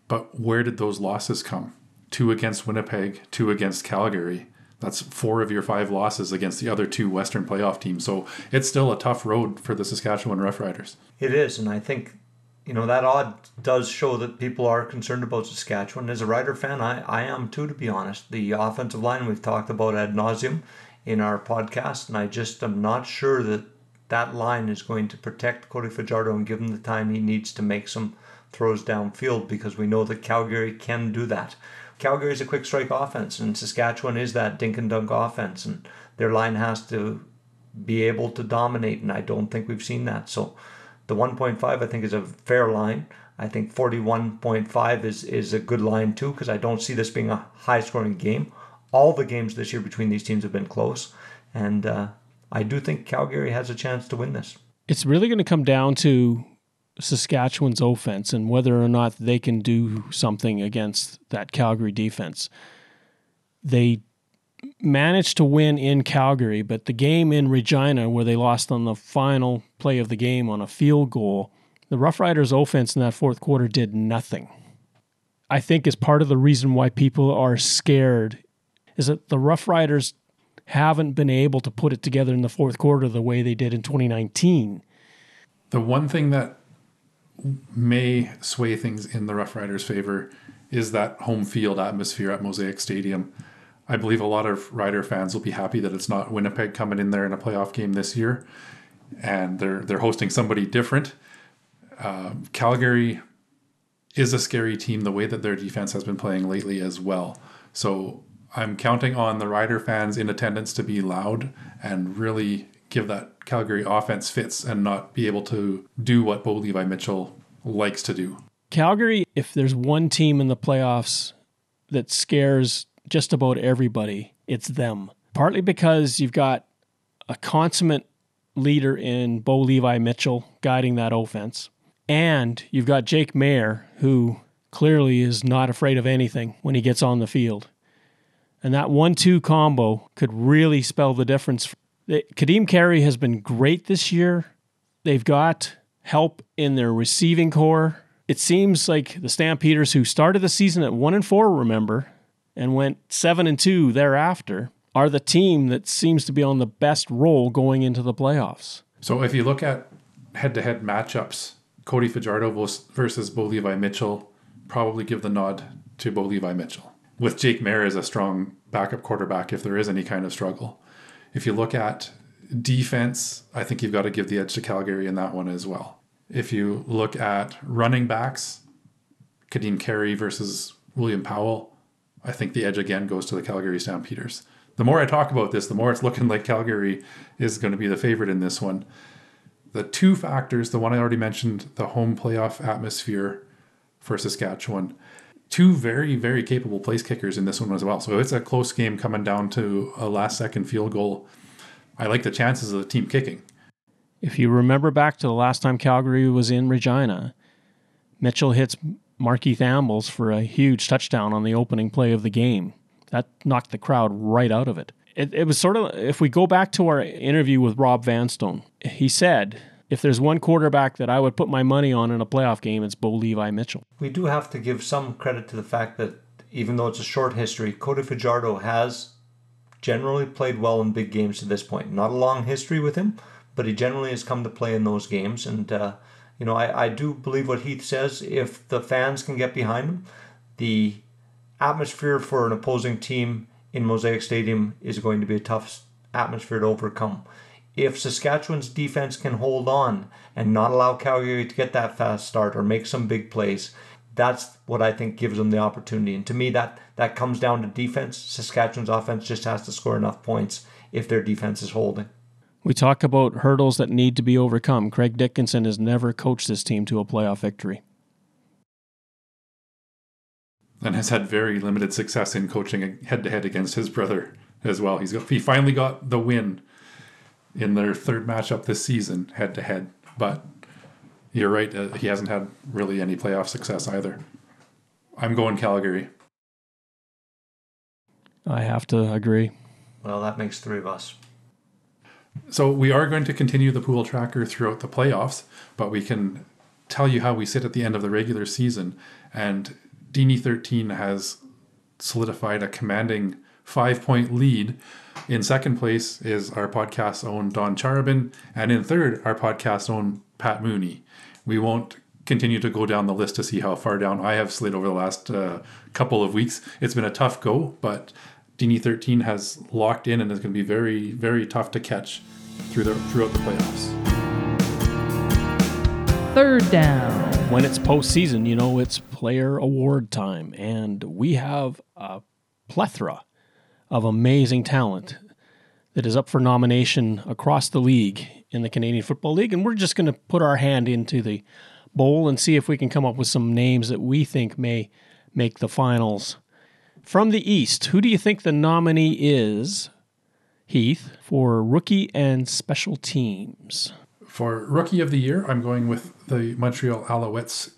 but where did those losses come? Two against Winnipeg, two against Calgary. That's four of your five losses against the other two Western playoff teams. So it's still a tough road for the Saskatchewan Roughriders. It is, and I think you know that odd does show that people are concerned about Saskatchewan. As a Rider fan, I, I am too, to be honest. The offensive line we've talked about ad nauseum in our podcast, and I just am not sure that that line is going to protect Cody Fajardo and give him the time he needs to make some throws downfield because we know that Calgary can do that. Calgary is a quick strike offense, and Saskatchewan is that dink and dunk offense, and their line has to be able to dominate, and I don't think we've seen that. So the 1.5 I think is a fair line. I think 41.5 is, is a good line too because I don't see this being a high scoring game. All the games this year between these teams have been close, and uh, I do think Calgary has a chance to win this. It's really going to come down to Saskatchewan's offense and whether or not they can do something against that Calgary defense. They managed to win in Calgary, but the game in Regina, where they lost on the final play of the game on a field goal, the Roughriders offense in that fourth quarter did nothing. I think is part of the reason why people are scared is that the Roughriders haven't been able to put it together in the fourth quarter the way they did in 2019. The one thing that may sway things in the Roughriders' favor is that home field atmosphere at Mosaic Stadium. I believe a lot of Rider fans will be happy that it's not Winnipeg coming in there in a playoff game this year, and they're they're hosting somebody different. Uh, Calgary is a scary team the way that their defense has been playing lately as well. So I'm counting on the Rider fans in attendance to be loud and really give that Calgary offense fits and not be able to do what Bo Levi Mitchell likes to do. Calgary, if there's one team in the playoffs that scares just about everybody, it's them. Partly because you've got a consummate leader in Bo Levi Mitchell guiding that offense. And you've got Jake Maier, who clearly is not afraid of anything when he gets on the field. And that one two combo could really spell the difference. Kadeem Carey has been great this year. They've got help in their receiving corps. It seems like the Stampeders, who started the season at one and four, remember, and went seven and two thereafter, are the team that seems to be on the best roll going into the playoffs. So if you look at head-to-head matchups, Cody Fajardo versus Bo Levi Mitchell probably give the nod to Bo Levi Mitchell. With Jake Maier as a strong backup quarterback, if there is any kind of struggle. If you look at defense, I think you've got to give the edge to Calgary in that one as well. If you look at running backs, Kadeem Carey versus William Powell, I think the edge again goes to the Calgary Stampeders. The more I talk about this, the more it's looking like Calgary is going to be the favorite in this one. The two factors, the one I already mentioned, the home playoff atmosphere for Saskatchewan, two very, very capable place kickers in this one as well. So it's a close game coming down to a last second field goal. I like the chances of the team kicking. If you remember back to the last time Calgary was in Regina, Mitchell hits Markeith Ambles for a huge touchdown on the opening play of the game. That knocked the crowd right out of it. It, it was sort of, if we go back to our interview with Rob Vanstone, he said, if there's one quarterback that I would put my money on in a playoff game, it's Bo Levi Mitchell. We do have to give some credit to the fact that even though it's a short history, Cody Fajardo has generally played well in big games to this point. Not a long history with him, but he generally has come to play in those games. And, uh, you know, I, I do believe what Heath says. If the fans can get behind him, the atmosphere for an opposing team in Mosaic Stadium is going to be a tough atmosphere to overcome. If Saskatchewan's defense can hold on and not allow Calgary to get that fast start or make some big plays, that's what I think gives them the opportunity. And to me, that that comes down to defense. Saskatchewan's offense just has to score enough points if their defense is holding. We talk about hurdles that need to be overcome. Craig Dickenson has never coached this team to a playoff victory. And has had very limited success in coaching head to head against his brother as well. He's got, he finally got the win in their third matchup this season, head to head. But you're right, uh, he hasn't had really any playoff success either. I'm going Calgary. I have to agree. Well, that makes three of us. So we are going to continue the pool tracker throughout the playoffs, but we can tell you how we sit at the end of the regular season. And Dini 13 has solidified a commanding five point lead. In second place is our podcast own Don Charabin, and in third, our podcast own Pat Mooney. We won't continue to go down the list to see how far down I have slid over the last uh, couple of weeks. It's been a tough go, but Dini 13 has locked in and is going to be very, very tough to catch through the, throughout the playoffs. Third down. When it's postseason, you know, it's player award time, and we have a plethora of amazing talent that is up for nomination across the league in the Canadian Football League. And we're just going to put our hand into the bowl and see if we can come up with some names that we think may make the finals. From the East, who do you think the nominee is, Heath, for rookie and special teams? For rookie of the year, I'm going with the Montreal Alouettes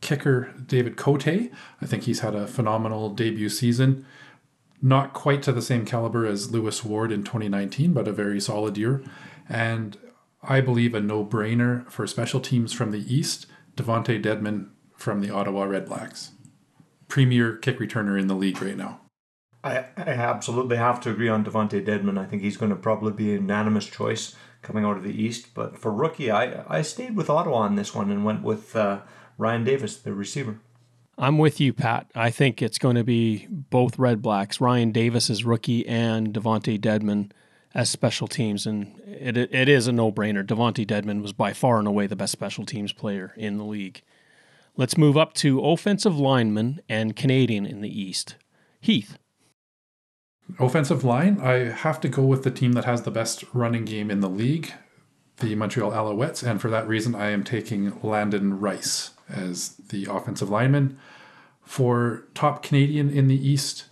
kicker David Cote. I think he's had a phenomenal debut season. Not quite to the same caliber as Lewis Ward in 2019, but a very solid year. And I believe a no brainer for special teams from the East, Devonte Dedmon from the Ottawa Redblacks premier kick returner in the league right now. I, I absolutely have to agree on Devonte Dedmon. I think he's going to probably be a unanimous choice coming out of the East. But for rookie, I, I stayed with Ottawa on this one and went with uh, Ryan Davis, the receiver. I'm with you, Pat. I think it's going to be both Redblacks, Ryan Davis as rookie and Devonte Dedmon as special teams, and it it is a no brainer. Devonte Dedmon was by far and away the best special teams player in the league. Let's move up to offensive lineman and Canadian in the East. Heath. Offensive line, I have to go with the team that has the best running game in the league, the Montreal Alouettes, and for that reason, I am taking Landon Rice as the offensive lineman. For top Canadian in the East,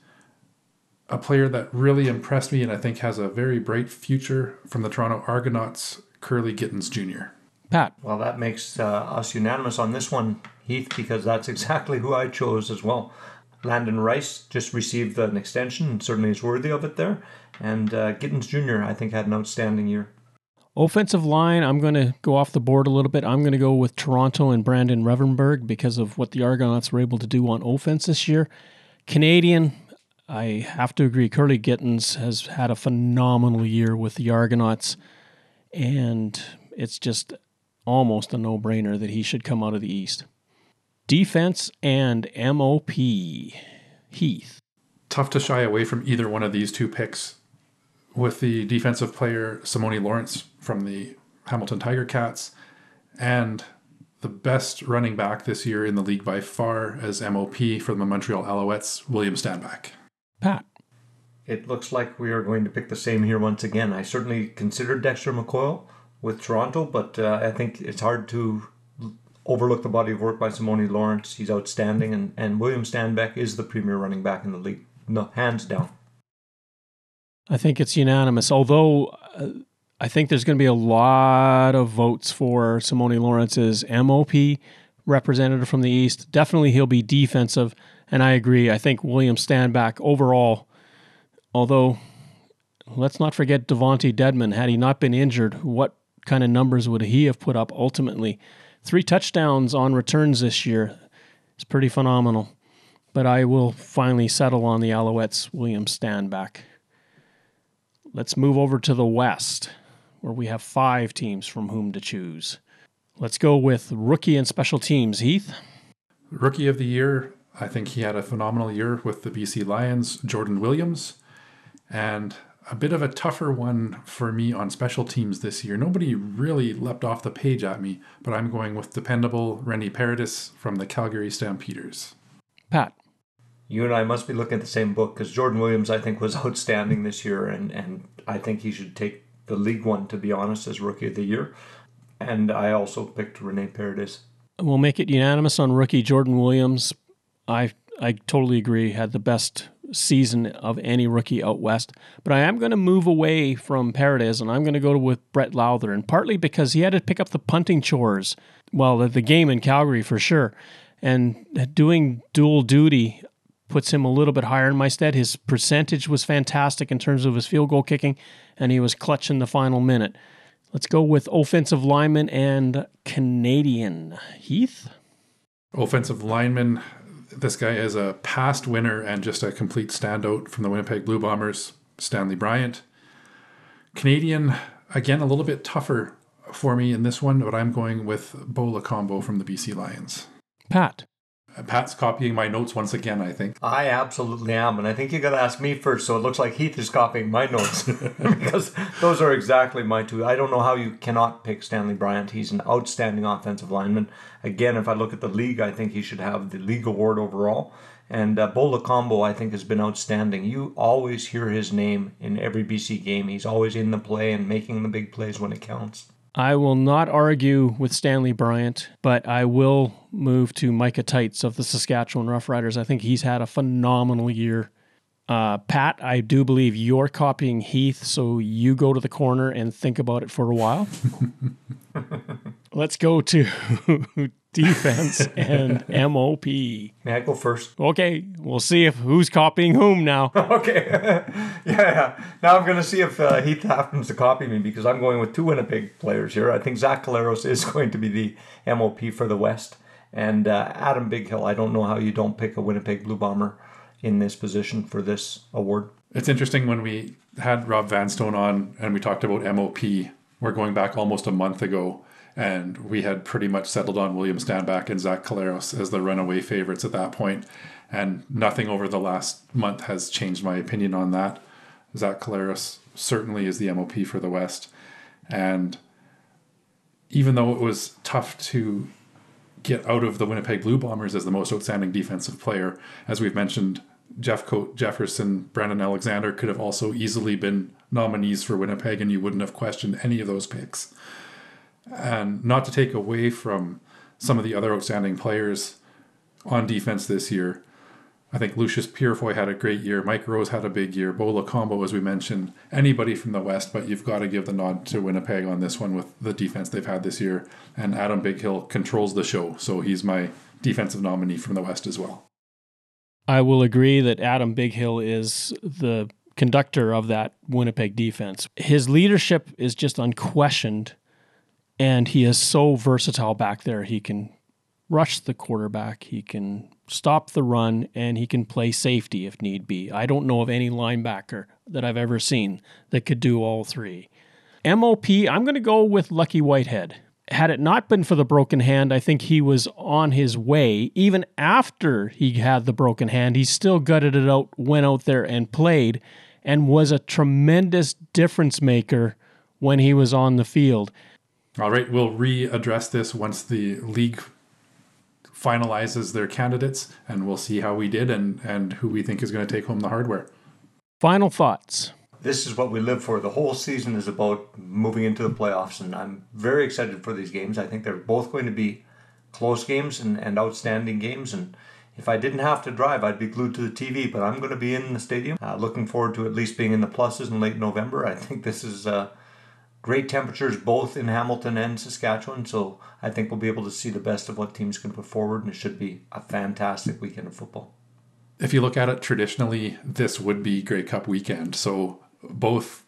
a player that really impressed me and I think has a very bright future from the Toronto Argonauts, Kurleigh Gittens Jr. Pat. Well, that makes uh, us unanimous on this one, Heath, because that's exactly who I chose as well. Landon Rice just received an extension and certainly is worthy of it there. And uh, Gittens Jr., I think, had an outstanding year. Offensive line, I'm going to go off the board a little bit. I'm going to go with Toronto and Brandon Revenberg because of what the Argonauts were able to do on offense this year. Canadian, I have to agree. Kurleigh Gittens has had a phenomenal year with the Argonauts, and it's just almost a no brainer that he should come out of the East. Defense and MOP. Heath. Tough to shy away from either one of these two picks. With the defensive player Simoni Lawrence from the Hamilton Tiger Cats and the best running back this year in the league by far as MOP from the Montreal Alouettes, William Stanback. Pat. It looks like we are going to pick the same here once again. I certainly considered Dexter McCoil with Toronto, but uh, I think it's hard to overlook the body of work by Simoni Lawrence. He's outstanding, and, and William Stanback is the premier running back in the league. No, hands down. I think it's unanimous, although uh, I think there's going to be a lot of votes for Simoni Lawrence's MOP representative from the East. Definitely he'll be defensive, and I agree. I think William Stanback overall, although let's not forget Devonte Dedmon, Had he not been injured, what kind of numbers would he have put up ultimately? Three touchdowns on returns this year. It's pretty phenomenal. But I will finally settle on the Alouettes, William Stanback. Let's move over to the West, where we have five teams from whom to choose. Let's go with rookie and special teams. Heath? Rookie of the year, I think he had a phenomenal year with the BC Lions, Jordan Williams. And a bit of a tougher one for me on special teams this year. Nobody really leapt off the page at me, but I'm going with dependable Rene Paredes from the Calgary Stampeders. Pat. You and I must be looking at the same book because Jordan Williams, I think, was outstanding this year, and, and I think he should take the league one, to be honest, as rookie of the year. And I also picked Rene Paredes. We'll make it unanimous on rookie Jordan Williams. I I totally agree. Had the best season of any rookie out west. But I am going to move away from Paredes and I'm going to go with Brett Lauther, and partly because he had to pick up the punting chores. Well, the, the game in Calgary for sure, and doing dual duty puts him a little bit higher in my stead. His percentage was fantastic in terms of his field goal kicking, and he was clutch in the final minute. Let's go with offensive lineman and Canadian. Heath? Offensive lineman, this guy is a past winner and just a complete standout from the Winnipeg Blue Bombers, Stanley Bryant. Canadian, again, a little bit tougher for me in this one, but I'm going with Bo Lokombo from the BC Lions. Pat. Pat's copying my notes once again, I think. I absolutely am, and I think you got to ask me first. So it looks like Heath is copying my notes because those are exactly my two. I don't know how you cannot pick Stanley Bryant. He's an outstanding offensive lineman. Again, if I look at the league, I think he should have the league award overall. And uh, Bo Lokombo, I think, has been outstanding. You always hear his name in every BC game. He's always in the play and making the big plays when it counts. I will not argue with Stanley Bryant, but I will move to Micah Teitz of the Saskatchewan Roughriders. I think he's had a phenomenal year. Uh, Pat, I do believe you're copying Heath, so you go to the corner and think about it for a while. Let's go to defense and MOP. May I go first? Okay, we'll see if who's copying whom now. okay. yeah, yeah. Now I'm going to see if uh, Heath happens to copy me because I'm going with two Winnipeg players here. I think Zach Collaros is going to be the MOP for the West. And uh, Adam Bighill, I don't know how you don't pick a Winnipeg Blue Bomber in this position for this award. It's interesting when we had Rob Vanstone on and we talked about MOP. We're going back almost a month ago, and we had pretty much settled on William Stanback and Zach Collaros as the runaway favorites at that point, and nothing over the last month has changed my opinion on that. Zach Collaros certainly is the MOP for the West, and even though it was tough to get out of the Winnipeg Blue Bombers as the most outstanding defensive player, as we've mentioned, Jeffcoat Jefferson, Brandon Alexander could have also easily been nominees for Winnipeg, and you wouldn't have questioned any of those picks. And not to take away from some of the other outstanding players on defense this year, I think Loucheiz Purifoy had a great year. Mike Rose had a big year. Bo Combo, as we mentioned, anybody from the West, but you've got to give the nod to Winnipeg on this one with the defense they've had this year. And Adam Bighill controls the show, so he's my defensive nominee from the West as well. I will agree that Adam Bighill is the conductor of that Winnipeg defense. His leadership is just unquestioned, and he is so versatile back there. He can rush the quarterback, he can stop the run, and he can play safety if need be. I don't know of any linebacker that I've ever seen that could do all three. MOP, I'm going to go with Lucky Whitehead. Had it not been for the broken hand, I think he was on his way. Even after he had the broken hand, he still gutted it out, went out there and played, and was a tremendous difference maker when he was on the field. All right, we'll readdress this once the league finalizes their candidates, and we'll see how we did and, and who we think is going to take home the hardware. Final thoughts. This is what we live for. The whole season is about moving into the playoffs, and I'm very excited for these games. I think they're both going to be close games and, and outstanding games. And if I didn't have to drive, I'd be glued to the TV, but I'm going to be in the stadium. Uh, looking forward to at least being in the pluses in late November. I think this is. Uh, great temperatures both in Hamilton and Saskatchewan. So I think we'll be able to see the best of what teams can put forward, and it should be a fantastic weekend of football. If you look at it traditionally, this would be Grey Cup weekend. So both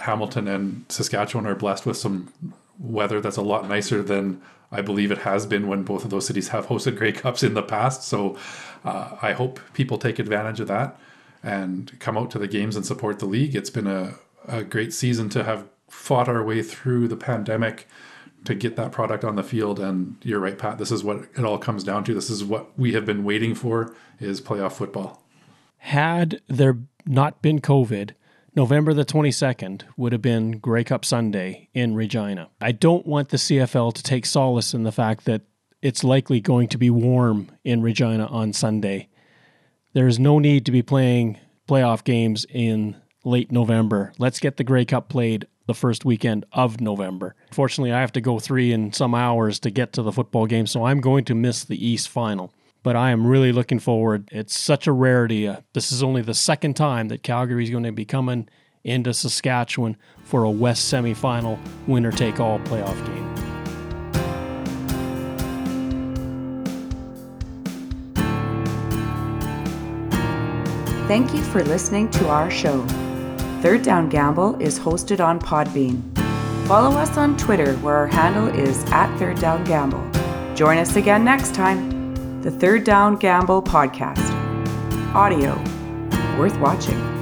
Hamilton and Saskatchewan are blessed with some weather that's a lot nicer than I believe it has been when both of those cities have hosted Grey Cups in the past. So uh, I hope people take advantage of that and come out to the games and support the league. It's been a, a great season to have fought our way through the pandemic to get that product on the field and you're right pat this is what it all comes down to. This is what we have been waiting for is playoff football. Had there not been covid november the 22nd would have been grey cup sunday in regina. I don't want the cfl to take solace in the fact that it's likely going to be warm in regina on sunday. There's no need to be playing playoff games in late november. Let's get the grey cup played the first weekend of November. Fortunately, I have to go three and some hours to get to the football game, so I'm going to miss the East final. But I am really looking forward. It's such a rarity. Uh, this is only the second time that Calgary is going to be coming into Saskatchewan for a West semifinal winner take all playoff game. Thank you for listening to our show. Third Down Gamble is hosted on Podbean. Follow us on Twitter where our handle is at Third Down Gamble. Join us again next time. The Third Down Gamble Podcast. Audio worth watching.